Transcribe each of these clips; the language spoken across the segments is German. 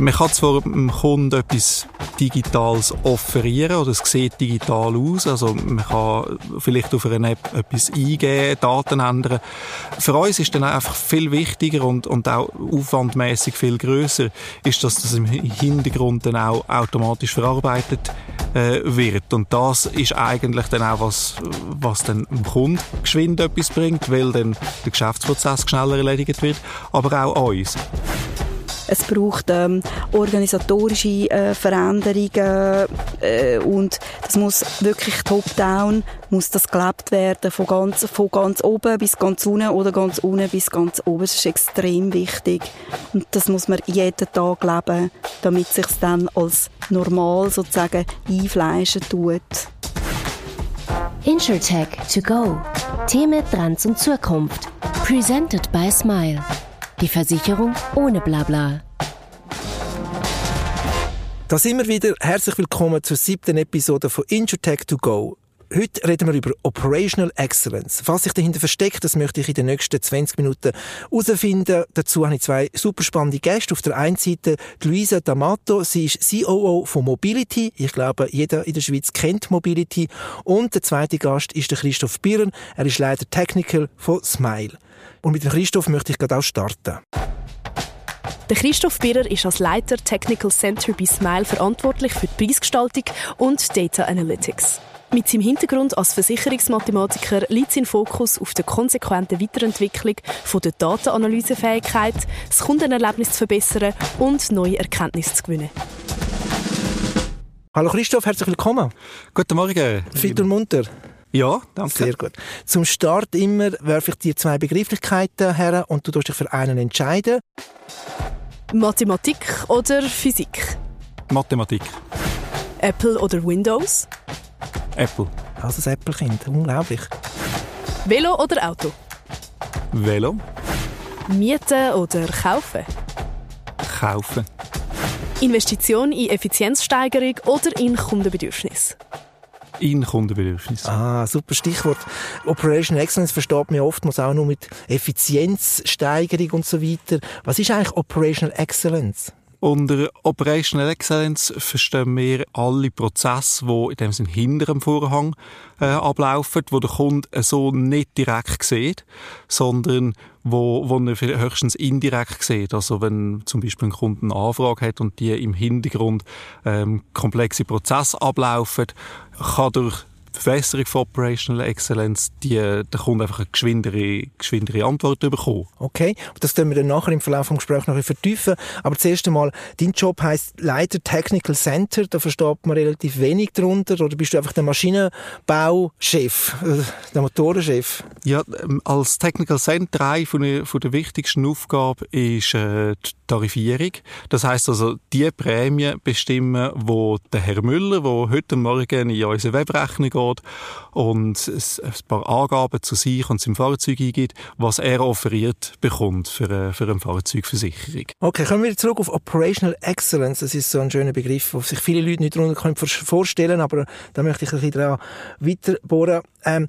Man kann zwar dem Kunden etwas Digitales offerieren oder es sieht digital aus, also man kann vielleicht auf einer App etwas eingeben, Daten ändern. Für uns ist dann einfach viel wichtiger und, und auch aufwandmäßig viel größer, ist, dass das im Hintergrund dann auch automatisch verarbeitet äh, wird. Und das ist eigentlich dann auch was, was dann dem Kunden geschwind etwas bringt, weil dann der Geschäftsprozess schneller erledigt wird, aber auch uns. Es braucht ähm, organisatorische äh, Veränderungen äh, und das muss wirklich top-down, muss das gelebt werden, von ganz, von ganz oben bis ganz unten oder ganz unten bis ganz oben. Das ist extrem wichtig und das muss man jeden Tag leben, damit sich dann als normal sozusagen einfleischen tut. InsurTech to go. Themen, Trends und Zukunft. Presented by Smile. Die Versicherung ohne Blabla. Da sind wir wieder. Herzlich willkommen zur siebten Episode von InsurTech to go. Heute reden wir über Operational Excellence. Was sich dahinter versteckt, das möchte ich in den nächsten 20 Minuten herausfinden. Dazu habe ich zwei super spannende Gäste. Auf der einen Seite Luisa D'Amato. Sie ist COO von Mobility. Ich glaube, jeder in der Schweiz kennt Mobility. Und der zweite Gast ist der Christoph Birren. Er ist Leiter Technical von Smile. Und mit dem Christoph möchte ich gerade auch starten. Der Christoph Birrer ist als Leiter Technical Center bei Smile verantwortlich für die Preisgestaltung und Data Analytics. Mit seinem Hintergrund als Versicherungsmathematiker liegt sein Fokus auf der konsequenten Weiterentwicklung von der Datenanalysefähigkeit, das Kundenerlebnis zu verbessern und neue Erkenntnisse zu gewinnen. Hallo Christoph, herzlich willkommen. Guten Morgen. Fit und munter. Ja, danke. Sehr gut. Zum Start immer werfe ich dir zwei Begrifflichkeiten her und du darfst dich für einen entscheiden. Mathematik oder Physik? Mathematik. Apple oder Windows? Apple. Also das Apple-Kind, unglaublich. Velo oder Auto? Velo. Mieten oder kaufen? Kaufen. Investition in Effizienzsteigerung oder in Kundenbedürfnis? In Kundenbedürfnis. Ah, super Stichwort. Operational Excellence versteht man oftmals auch nur mit Effizienzsteigerung und so weiter. Was ist eigentlich Operational Excellence? Unter Operational Excellence verstehen wir alle Prozesse, die in dem Sinne hinter dem Vorhang äh, ablaufen, wo der Kunde so nicht direkt sieht, sondern wo, wo er höchstens indirekt sieht. Also wenn zum Beispiel ein Kunde eine Anfrage hat und die im Hintergrund ähm, komplexe Prozesse ablaufen, kann durch Verbesserung von Operational Excellence die, der Kunde einfach eine geschwindere, geschwindere Antwort bekommen. Okay, das können wir dann nachher im Verlauf des Gesprächs noch vertiefen. Aber zuerst einmal, dein Job heißt Leiter Technical Center, da versteht man relativ wenig darunter, oder bist du einfach der Maschinenbauchef, äh, der Motorenchef? Ja, ähm, als Technical Center eine von der, von der wichtigsten Aufgaben ist äh, die Tarifierung. Das heißt also, die Prämie bestimmen, wo der Herr Müller, wo heute Morgen in unsere Webrechnung geht und ein paar Angaben zu sich und seinem Fahrzeug eingibt, was er offeriert bekommt für eine, für eine Fahrzeugversicherung. Okay, kommen wir zurück auf Operational Excellence. Das ist so ein schöner Begriff, den sich viele Leute nicht darunter vorstellen können, aber da möchte ich ein bisschen daran weiterbohren. Ähm,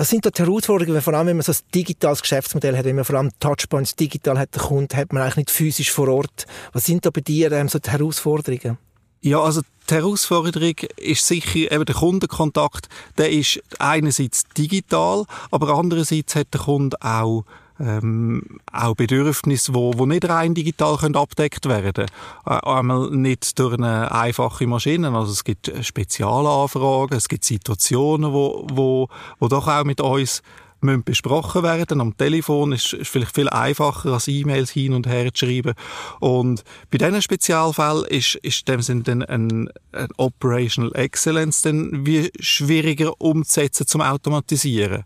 was sind da die Herausforderungen, vor allem wenn man so ein digitales Geschäftsmodell hat, wenn man vor allem Touchpoints digital hat, der Kunde hat man eigentlich nicht physisch vor Ort. Was sind da bei dir ähm, so die Herausforderungen? Ja, also die Herausforderung ist sicher eben der Kundenkontakt. Der ist einerseits digital, aber andererseits hat der Kunde auch ähm, auch Bedürfnisse, wo, wo nicht rein digital können abdeckt werden äh, Einmal nicht durch eine einfache Maschine, also es gibt Spezialanfragen, es gibt Situationen, wo, wo, wo doch auch mit uns müssen besprochen werden. Am Telefon ist es vielleicht viel einfacher, als E-Mails hin und her zu schreiben. Und bei diesen Spezialfällen ist, ist dem Sinne dann ein, ein Operational Excellence dann wie schwieriger umzusetzen zum Automatisieren.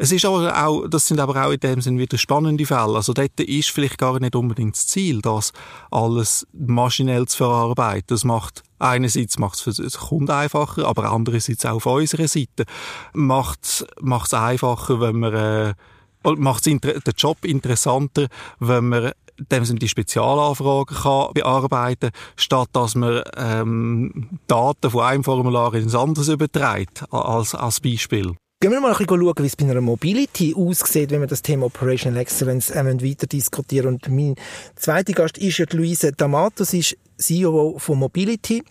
Es ist aber auch, das sind aber auch in dem Sinne wieder spannende Fälle. Also dort ist vielleicht gar nicht unbedingt das Ziel, das alles maschinell zu verarbeiten. Das macht einerseits macht es für den Kunden einfacher, aber andererseits auch auf unserer Seite macht macht es einfacher, wenn man äh, macht den Job interessanter, wenn man dem sind die Spezialanfragen kann bearbeiten statt dass man ähm, Daten von einem Formular ins andere überträgt, als, als Beispiel. Gehen wir mal ein bisschen schauen, wie es bei einer Mobility aussieht, wenn wir das Thema Operational Excellence weiter diskutieren. Und mein zweiter Gast ist ja Luisa D'Amato. Sie ist CEO von Mobility.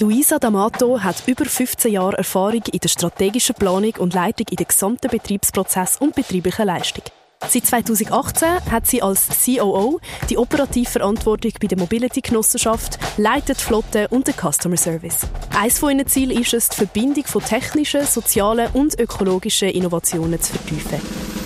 Luisa D'Amato hat über 15 Jahre Erfahrung in der strategischen Planung und Leitung in den gesamten Betriebsprozess und betrieblichen Leistung. Seit 2018 hat sie als COO die operative Verantwortung bei der Mobility-Genossenschaft, leitet Flotte und den Customer Service. Eines von ihren Zielen ist es, die Verbindung von technischen, sozialen und ökologischen Innovationen zu vertiefen.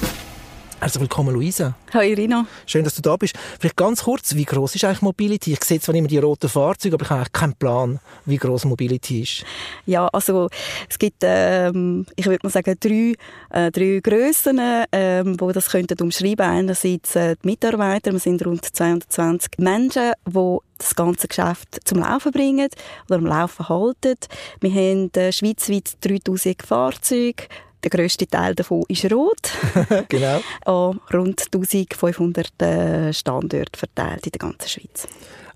Herzlich willkommen, Luisa. Hi, Irina. Schön, dass du da bist. Vielleicht ganz kurz, wie groß ist eigentlich Mobility? Ich sehe zwar immer die roten Fahrzeuge, aber ich habe eigentlich keinen Plan, wie groß Mobility ist. Ja, also es gibt, ähm, ich würde mal sagen, drei, äh, drei Grössen, ähm, wo das könnten umschreiben. Einerseits äh, die Mitarbeiter, wir sind rund 220 Menschen, die das ganze Geschäft zum Laufen bringen oder am Laufen halten. Wir haben äh, schweizweit 3000 Fahrzeuge, der grösste Teil davon ist rot. genau. An rund 1500 äh, Standorte verteilt in der ganzen Schweiz.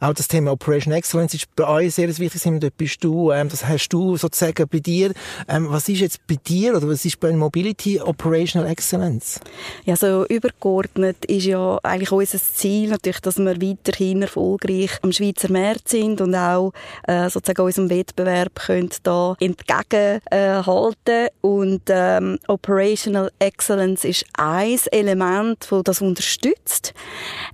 Auch das Thema Operation Excellence ist bei euch sehr wichtig. Dort bist du, ähm, das hast du sozusagen bei dir. Ähm, was ist jetzt bei dir oder was ist bei Mobility Operational Excellence? Ja, so übergeordnet ist ja eigentlich unser Ziel natürlich, dass wir weiterhin erfolgreich am Schweizer Markt sind und auch äh, sozusagen unserem Wettbewerb können da entgegenhalten äh, und ähm, Operational Excellence ist ein Element, das das unterstützt.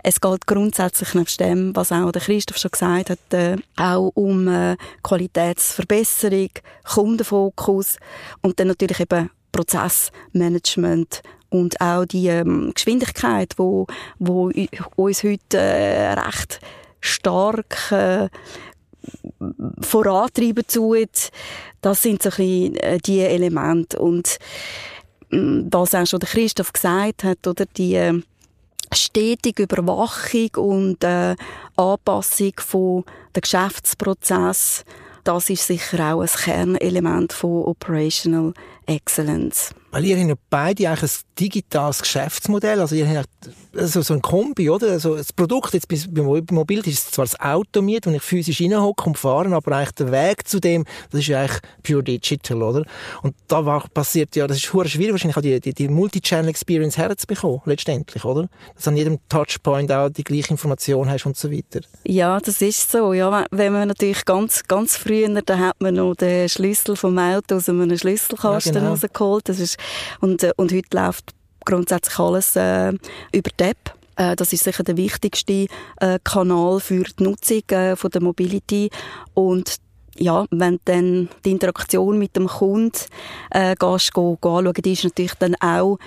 Es geht grundsätzlich nach dem, was auch der Christoph schon gesagt hat, äh, auch um äh, Qualitätsverbesserung, Kundenfokus und dann natürlich eben Prozessmanagement und auch die ähm, Geschwindigkeit, wo, wo uns heute äh, recht stark äh, vorantreiben tut, das sind so ein bisschen äh, die Elemente und mm, was auch schon Christoph gesagt hat, oder? Die äh, stetige Überwachung und äh, Anpassung von der Geschäftsprozess, das ist sicher auch ein Kernelement von Operational Excellence. Weil ihr habt beide eigentlich ein digitales Geschäftsmodell, also ihr habt also so ein Kombi, oder? Also das Produkt jetzt bei Mobility ist zwar das Auto mit, wo ich physisch reinhocke und fahre, aber eigentlich der Weg zu dem, das ist ja eigentlich pure digital, oder? Und da war, passiert ja, das ist hure schwierig, wahrscheinlich auch die, die, die Multi-Channel-Experience herzubekommen, letztendlich, oder? Dass an jedem Touchpoint auch die gleiche Information hast und so weiter. Ja, das ist so, ja. Wenn man natürlich ganz, ganz früher, da hat man noch den Schlüssel vom Auto aus einem Schlüsselkasten ja, genau. rausgeholt, das ist und, äh, und heute läuft grundsätzlich alles äh, über die App. Äh, das ist sicher der wichtigste äh, Kanal für die Nutzung äh, von der Mobility. Und ja, wenn dann die Interaktion mit dem Kunden äh, gehst, go, go anschauen, die ist natürlich dann auch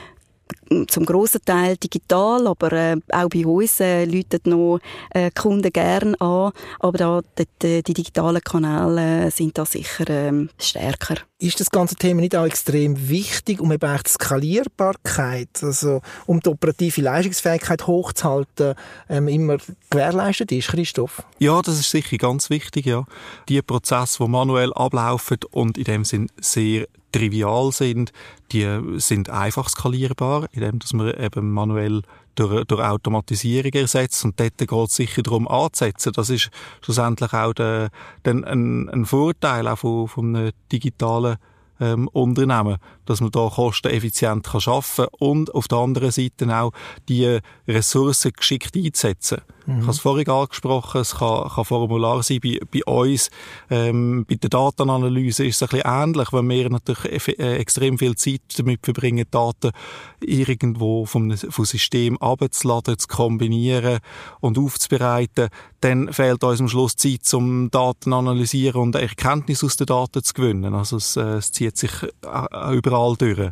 zum grossen Teil digital, aber äh, auch bei uns äh, läuten noch äh, Kunden gern an. Aber da, die, die digitalen Kanäle äh, sind da sicher äh, stärker. Ist das ganze Thema nicht auch extrem wichtig, um eben die Skalierbarkeit, also um die operative Leistungsfähigkeit hochzuhalten, ähm, immer gewährleistet ist, Christoph? Ja, das ist sicher ganz wichtig, ja. Die Prozesse, die manuell ablaufen und in dem Sinn sehr trivial sind, die sind einfach skalierbar, indem dass man eben manuell durch, durch Automatisierung ersetzt. Und dort geht es sicher darum anzusetzen. Das ist schlussendlich auch der, der, ein, ein Vorteil auch von, von einem digitalen ähm, Unternehmen, dass man da kosteneffizient kann arbeiten und auf der anderen Seite auch die Ressourcen geschickt einzusetzen. Mhm. Ich habe es vorhin angesprochen, es kann, kann Formular sein bei, bei uns. Ähm, bei der Datenanalyse ist es ein bisschen ähnlich, weil wir natürlich äh, extrem viel Zeit damit verbringen, Daten irgendwo vom, vom System abzuladen, zu kombinieren und aufzubereiten. Dann fehlt uns am Schluss Zeit, um Daten zu analysieren und Erkenntnis aus den Daten zu gewinnen. Also es, äh, es zieht sich äh, überall durch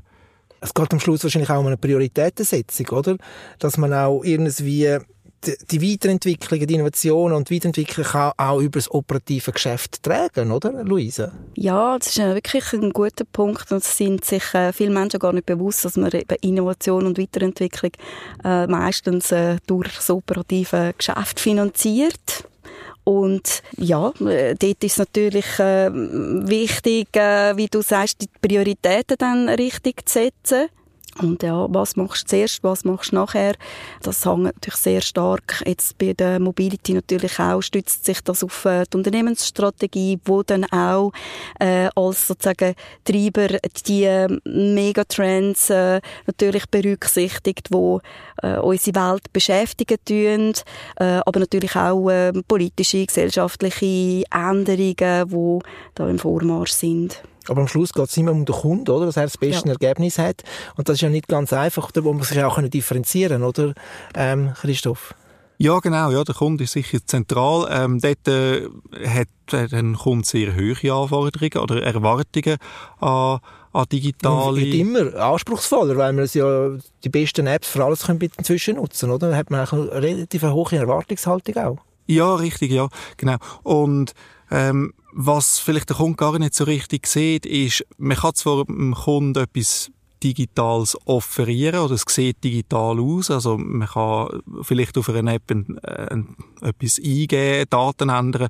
es geht am Schluss wahrscheinlich auch um eine Prioritätensetzung, oder? Dass man auch irgendwie die Weiterentwicklung, die Innovation und die Weiterentwicklung kann auch über das operative Geschäft tragen, oder, Luisa? Ja, das ist wirklich ein guter Punkt. Es sind sich äh, viele Menschen gar nicht bewusst, dass man eben Innovation und Weiterentwicklung äh, meistens äh, durch das operative Geschäft finanziert. Und ja, äh, dort ist natürlich äh, wichtig, äh, wie du sagst, die Prioritäten dann richtig zu setzen Und ja, was machst du zuerst, was machst du nachher? Das hängt natürlich sehr stark. Jetzt bei der Mobility natürlich auch stützt sich das auf äh, die Unternehmensstrategie, wo dann auch äh, als sozusagen Treiber die äh, Megatrends äh, natürlich berücksichtigt, wo äh, unsere Welt beschäftigen tun, äh, aber natürlich auch äh, politische, gesellschaftliche Änderungen, wo da im Vormarsch sind. Aber am Schluss geht es immer um den Kunden, oder? Dass er das beste ja. Ergebnis hat. Und das ist ja nicht ganz einfach, oder? Wo man sich auch differenzieren kann, oder, ähm, Christoph? Ja, genau. Ja, der Kunde ist sicher zentral. Ähm, dort äh, hat äh, ein Kunde sehr hohe Anforderungen oder Erwartungen an, an digitale... Wird immer anspruchsvoller, weil man ja die besten Apps für alles können inzwischen nutzen, oder? Da hat man auch eine relativ hohe Erwartungshaltung auch. Ja, richtig, ja, genau. Und ähm, was vielleicht der Kunde gar nicht so richtig sieht, ist, man kann zwar dem Kunden etwas Digitales offerieren oder es sieht digital aus. Also man kann vielleicht auf einer App ein, ein, etwas eingeben, Daten ändern.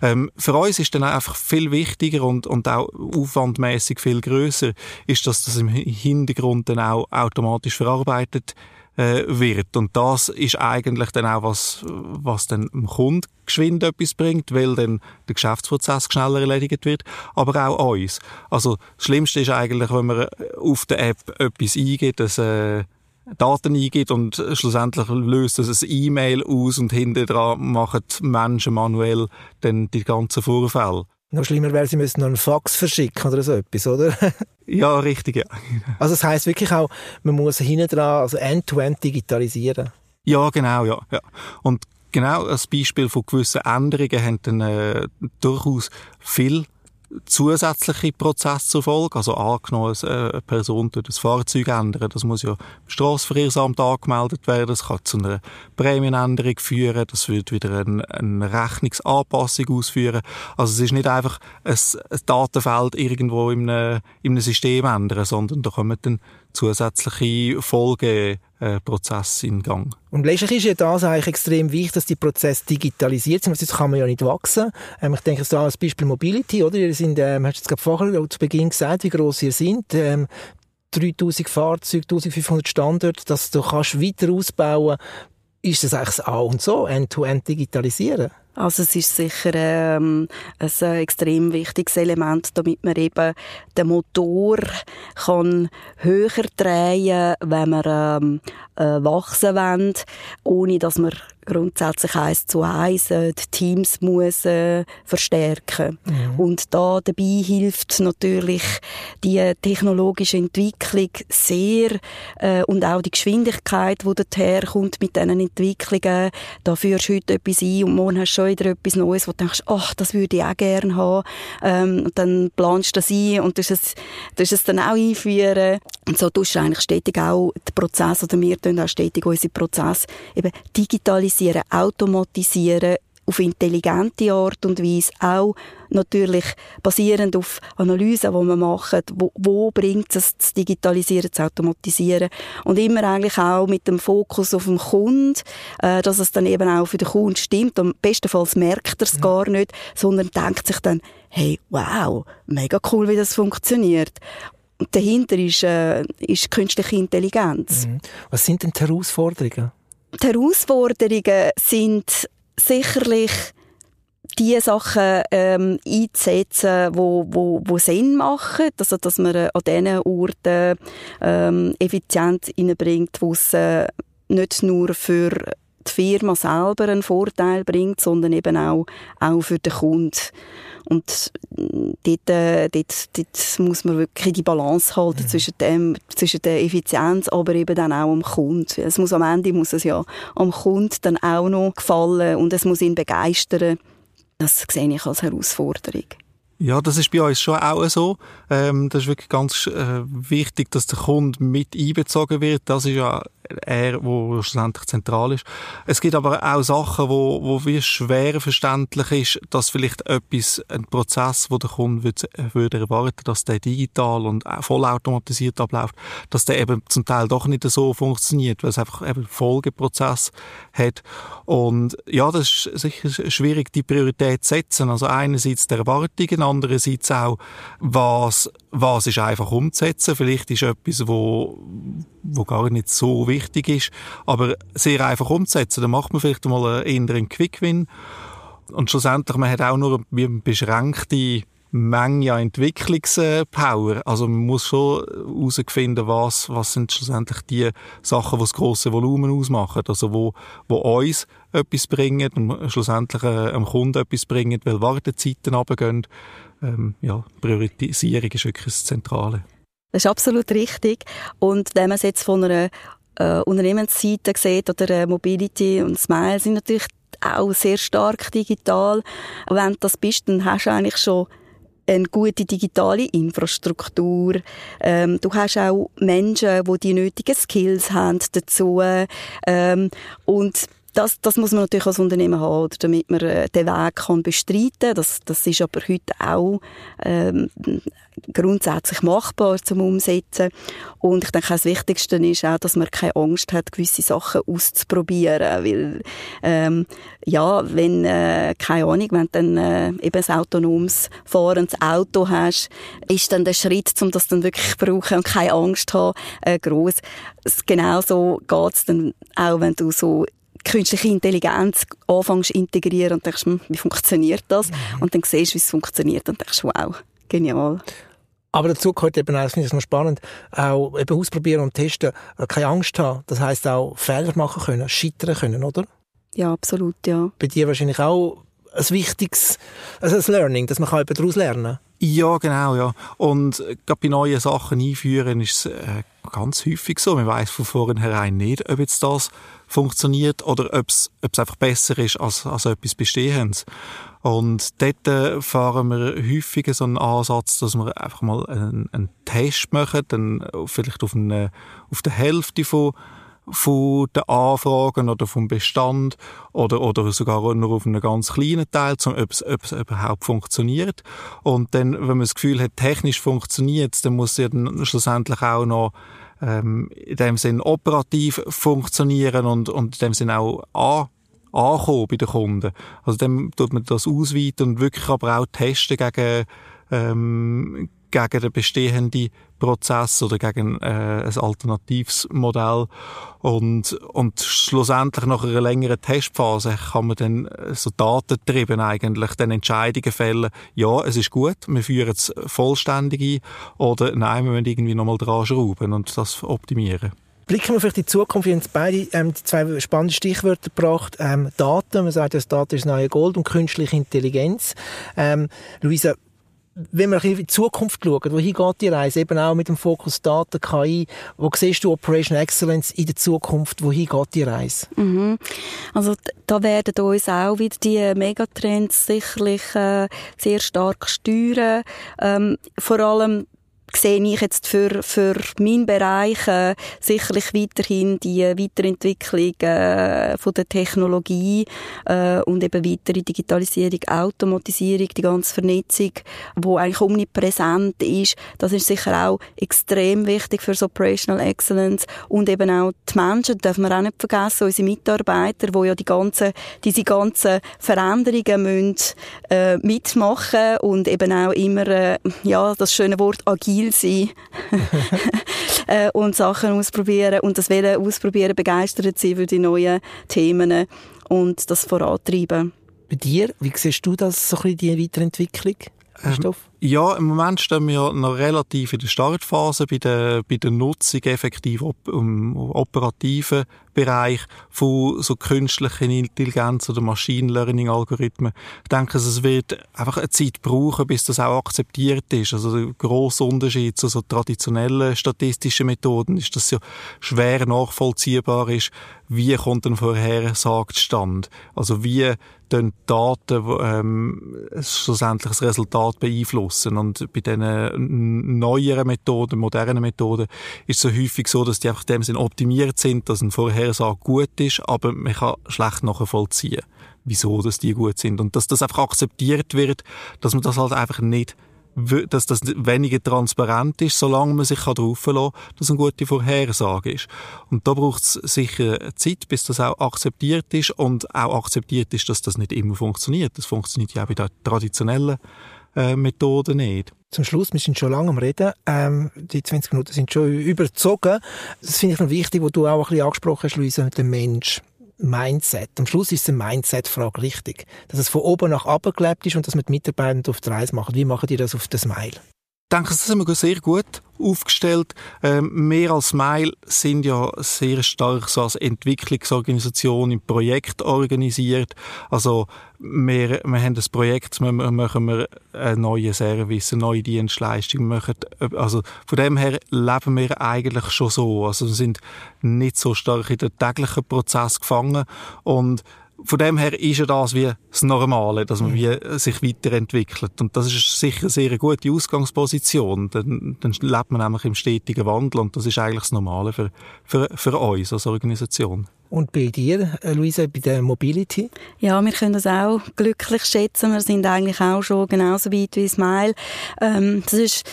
Ähm, für uns ist dann einfach viel wichtiger und, und auch aufwandmäßig viel größer, ist, dass das im Hintergrund dann auch automatisch verarbeitet äh, wird. Und das ist eigentlich dann auch was, was dann dem Kunden geschwind etwas bringt, weil dann der Geschäftsprozess schneller erledigt wird, aber auch uns. Also das Schlimmste ist eigentlich, wenn man auf der App etwas eingibt, dass äh, Daten eingibt und schlussendlich löst es ein E-Mail aus und hinten dran machen Menschen manuell dann die ganzen Vorfälle. Noch schlimmer wäre, sie müssen noch einen Fax verschicken oder so etwas, oder? ja, richtig, ja. Also das heisst wirklich auch, man muss hinten dran, also end-to-end -end digitalisieren. Ja, genau, ja, ja. Und genau als Beispiel von gewissen Änderungen haben dann äh, durchaus viel zusätzliche Prozesse zur Folge. Also angenommen, eine Person tut das Fahrzeug ändern, das muss ja im Strassenverkehrsamt angemeldet werden, das kann zu einer Prämienänderung führen, das wird wieder eine, eine Rechnungsanpassung ausführen. Also es ist nicht einfach ein, ein Datenfeld irgendwo in einem, in einem System ändern, sondern da kommen dann zusätzliche Folgeprozesse in Gang. Und letztlich ist ja das eigentlich extrem wichtig, dass die Prozesse digitalisiert sind, sonst kann man ja nicht wachsen. Ähm, ich denke, da als Beispiel Mobility, oder? Ihr sind, ähm, hast du jetzt gerade vorher zu Beginn gesagt, wie gross ihr sind. Ähm, 3000 Fahrzeuge, 1500 Standorte, dass du kannst weiter ausbauen, ist das eigentlich das A und so, end-to-end -End digitalisieren? Also es ist sicher ähm, ein extrem wichtiges Element, damit man eben den Motor kann höher drehen, wenn man ähm, äh, wachsen will, ohne dass man grundsätzlich eins zu eins äh, die Teams muss äh, verstärken mhm. und da dabei hilft natürlich die technologische Entwicklung sehr äh, und auch die Geschwindigkeit, die dorthin kommt mit diesen Entwicklungen. Da führst du heute etwas ein und morgen hast du schon wieder etwas Neues, wo du denkst, ach, das würde ich auch gerne haben. Ähm, und dann planst du das ein und du es, es dann auch einführen. Und so tust du eigentlich stetig auch den Prozess, oder wir tun auch stetig unseren Prozess eben digitalisieren, automatisieren, auf intelligente Art und Weise, auch natürlich basierend auf Analysen, die man macht, wo, wo bringt es das Digitalisieren, das Automatisieren und immer eigentlich auch mit dem Fokus auf den Kunden, äh, dass es dann eben auch für den Kunden stimmt und bestenfalls merkt er es mhm. gar nicht, sondern denkt sich dann, hey, wow, mega cool, wie das funktioniert. Und dahinter ist, äh, ist künstliche Intelligenz. Mhm. Was sind denn die Herausforderungen? Die Herausforderungen sind sicherlich die Sachen ähm, einzusetzen, wo, wo, wo Sinn machen, also dass man äh, an diesen Orten ähm, Effizienz hineinbringt, wo es äh, nicht nur für die Firma selber einen Vorteil bringt, sondern eben auch, auch für den Kunden. Und dort, äh, dort, dort muss man wirklich die Balance halten mhm. zwischen, dem, zwischen der Effizienz, aber eben dann auch am Kunden. Es muss am Ende muss es ja am Kunden dann auch noch gefallen und es muss ihn begeistern. Das sehe ich als Herausforderung. Ja, das ist bei uns schon auch so. Ähm, das ist wirklich ganz äh, wichtig, dass der Kunde mit einbezogen wird. Das ist ja er, wo schlussendlich zentral ist. Es gibt aber auch Sachen, wo, wo wie schwer verständlich ist, dass vielleicht etwas, ein Prozess, wo der Kunde würde, würde erwarten, dass der digital und vollautomatisiert abläuft, dass der eben zum Teil doch nicht so funktioniert, weil es einfach eben Folgeprozess hat. Und ja, das ist sicher schwierig, die Priorität zu setzen. Also einerseits die Erwartungen, andererseits auch, was, was ist einfach umzusetzen. Vielleicht ist etwas, wo, wo gar nicht so wichtig ist, aber sehr einfach umzusetzen. Dann macht man vielleicht mal einen inneren Quick-Win. Und schlussendlich, man hat auch nur eine beschränkte Menge an Entwicklungspower. Also man muss schon herausfinden, was, was sind schlussendlich die Sachen, die das grosse Volumen ausmachen. Also wo, wo uns etwas bringen und schlussendlich äh, am Kunden etwas bringen, weil Wartezeiten runtergehen. Ähm, ja, Priorisierung ist wirklich das Zentrale. Das ist absolut richtig. Und wenn man es jetzt von einer äh, Unternehmensseite sieht oder äh, Mobility und Smile sind natürlich auch sehr stark digital. Wenn du das bist, dann hast du eigentlich schon eine gute digitale Infrastruktur. Ähm, du hast auch Menschen, die die nötigen Skills haben dazu. Ähm, und das, das muss man natürlich als Unternehmen haben, oder, damit man äh, den Weg kann bestreiten kann. Das, das ist aber heute auch ähm, grundsätzlich machbar zum Umsetzen. Und ich denke, das Wichtigste ist auch, dass man keine Angst hat, gewisse Sachen auszuprobieren. Weil, ähm, ja, wenn, äh, keine Ahnung, wenn du dann äh, eben ein autonomes fahrendes Auto hast, ist dann der Schritt, um das dann wirklich zu brauchen und keine Angst haben, äh, gross. Genauso geht's dann auch, wenn du so künstliche Intelligenz anfängst integrieren und denkst, hm, wie funktioniert das? Mhm. Und dann siehst du, wie es funktioniert und denkst, wow, genial. Aber dazu gehört eben auch, das finde ich noch spannend, auch eben ausprobieren und testen, äh, keine Angst haben. Das heisst auch Fehler machen können, scheitern können, oder? Ja, absolut, ja. Bei dir wahrscheinlich auch ein wichtiges, also ein Learning, dass man daraus lernen kann. Ja, genau, ja. Und gerade bei neuen Sachen einführen ist es äh, ganz häufig so. Man weiß von vornherein nicht, ob jetzt das funktioniert oder ob es einfach besser ist als, als etwas Bestehendes. Und dort äh, fahren wir häufiger so einen Ansatz, dass wir einfach mal einen, einen Test machen, dann vielleicht auf, eine, auf der Hälfte von von den Anfragen oder vom Bestand oder, oder sogar nur auf einem ganz kleinen Teil, um, ob, es, überhaupt funktioniert. Und dann, wenn man das Gefühl hat, technisch funktioniert dann muss es dann schlussendlich auch noch ähm, in dem Sinn operativ funktionieren und, und in dem Sinn auch an ankommen bei den Kunden. Also dann tut man das ausweiten und wirklich aber auch testen gegen, ähm, gegen den bestehenden Prozess oder gegen äh, ein alternatives Modell. Und, und schlussendlich nach einer längeren Testphase kann man dann äh, so datentrieben eigentlich dann Entscheidungen fällen, ja, es ist gut, wir führen es vollständig ein oder nein, wir müssen irgendwie nochmal dran schrauben und das optimieren. Blicken wir vielleicht in die Zukunft. Wir haben beide ähm, zwei spannende Stichwörter gebracht. Ähm, Daten, man sagt, das Daten ist neue Gold und künstliche Intelligenz. Ähm, Luisa, wenn wir in die Zukunft schauen, wohin geht die Reise, eben auch mit dem Fokus Daten, KI, wo siehst du Operation Excellence in der Zukunft, wohin geht die Reise? Mhm. Also da werden uns auch wieder die Megatrends sicherlich äh, sehr stark steuern. Ähm, vor allem sehe ich jetzt für, für meinen Bereich äh, sicherlich weiterhin die Weiterentwicklung äh, von der Technologie äh, und eben weitere Digitalisierung, Automatisierung, die ganze Vernetzung, wo eigentlich omnipräsent ist. Das ist sicher auch extrem wichtig für Operational Excellence und eben auch die Menschen, dürfen wir auch nicht vergessen, unsere Mitarbeiter, wo ja die ganzen, diese ganzen Veränderungen müssen, äh, mitmachen und eben auch immer, äh, ja, das schöne Wort agil agil sein äh, und Sachen ausprobieren und das Wollen ausprobieren, begeistert sein für die neuen Themen und das vorantreiben. Bei dir, wie siehst du das, so ein bisschen die Weiterentwicklung? Ähm, ja, im Moment stehen wir noch relativ in der Startphase bei der, bei der Nutzung effektiv op, im operativen Bereich von so künstlichen Intelligenz oder Machine Learning Algorithmen. Ich denke, es wird einfach eine Zeit brauchen, bis das auch akzeptiert ist. Also der grosse Unterschied zu so traditionellen statistischen Methoden ist, dass es ja schwer nachvollziehbar ist, wie kommt ein Vorhersage zustande. Also wie dann Daten ähm, schlussendlich das Resultat beeinflussen. Und bei diesen neueren Methoden, modernen Methoden, ist es so häufig so, dass die einfach in dem Sinn optimiert sind, dass ein Vorhersage gut ist, aber man kann schlecht nachvollziehen, wieso dass die gut sind. Und dass das einfach akzeptiert wird, dass man das halt einfach nicht dass das weniger transparent ist, solange man sich darauf verlassen kann, dass eine gute Vorhersage ist. Und da braucht es sicher Zeit, bis das auch akzeptiert ist und auch akzeptiert ist, dass das nicht immer funktioniert. Das funktioniert ja auch bei den traditionellen äh, nicht. Zum Schluss, wir sind schon lange am Reden, ähm, die 20 Minuten sind schon überzogen. Das finde ich noch wichtig, was du auch ein bisschen angesprochen hast, Luisa, mit dem Mensch. Mindset. Am Schluss ist eine Mindset-Frage richtig. Dass es von oben nach unten gelebt ist und dass man die Mitarbeiter auf die Reise machen. Wie machen die das auf das Smile? Ich denke, das sind wir sehr gut aufgestellt. Ähm, wir als Smile sind ja sehr stark so als Entwicklungsorganisation im Projekt organisiert. Also wir, wir haben das Projekt, wir machen wir einen neuen Service, eine neue Dienstleistung. Machen, also von dem her leben wir eigentlich schon so. Also wir sind nicht so stark in den täglichen Prozess gefangen und von dem her ist ja das wie das Normale, dass man wie sich weiterentwickelt. Und das ist sicher eine sehr gute Ausgangsposition. Dann, dann lebt man nämlich im stetigen Wandel und das ist eigentlich das Normale für, für, für uns als Organisation. Und bei dir, äh, Luisa, bei der Mobility? Ja, wir können das auch glücklich schätzen. Wir sind eigentlich auch schon genauso weit wie Smile. Ähm, das ist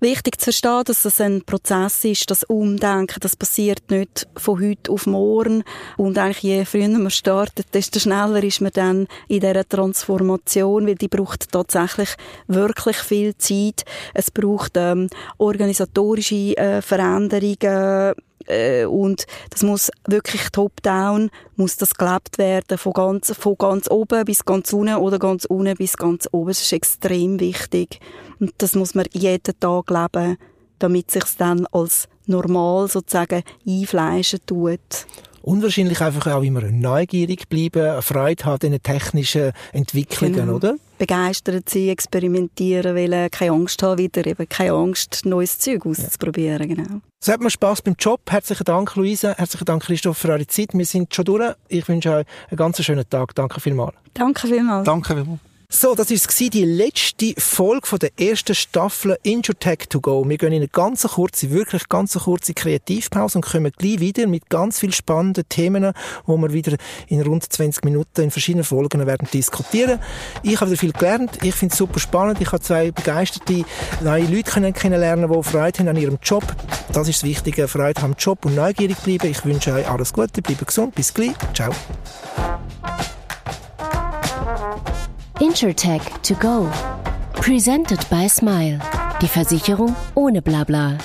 wichtig zu verstehen, dass das ein Prozess ist, das Umdenken, das passiert nicht von heute auf morgen. Und eigentlich je früher man startet, desto schneller ist man dann in dieser Transformation, weil die braucht tatsächlich wirklich viel Zeit. Es braucht ähm, organisatorische äh, Veränderungen, und das muss wirklich top-down, muss das gelebt werden, von ganz, von ganz oben bis ganz unten oder ganz unten bis ganz oben. Das ist extrem wichtig. Und das muss man jeden Tag leben, damit sich dann als normal sozusagen einfleischen tut. Und wahrscheinlich einfach auch immer neugierig bleiben, Freude haben an diesen technischen Entwicklungen, genau. oder? Begeistert sein, experimentieren wollen, keine Angst haben wieder, eben keine Angst, neues Zeug auszuprobieren, genau. So hat mir Spass beim Job. Herzlichen Dank, Luisa. Herzlichen Dank, Christoph, für eure Zeit. Wir sind schon durch. Ich wünsche euch einen ganz schönen Tag. Danke vielmals. Danke vielmals. Danke vielmals. So, das war die letzte Folge von der ersten Staffel InsurTech to go. Wir gehen in eine ganz kurze, wirklich ganz kurze Kreativpause und kommen gleich wieder mit ganz viel spannenden Themen, wo wir wieder in rund 20 Minuten in verschiedenen Folgen werden diskutieren. Ich habe wieder viel gelernt. Ich finde es super spannend. Ich habe zwei begeisterte neue Leute kennenlernen, die Freude haben an ihrem Job. Das ist das Wichtige. Freude am Job und neugierig bleiben. Ich wünsche euch alles Gute. Bleibt gesund. Bis gleich. Ciao. InsurTech to go. Presented by Smile. Die Versicherung ohne Blabla.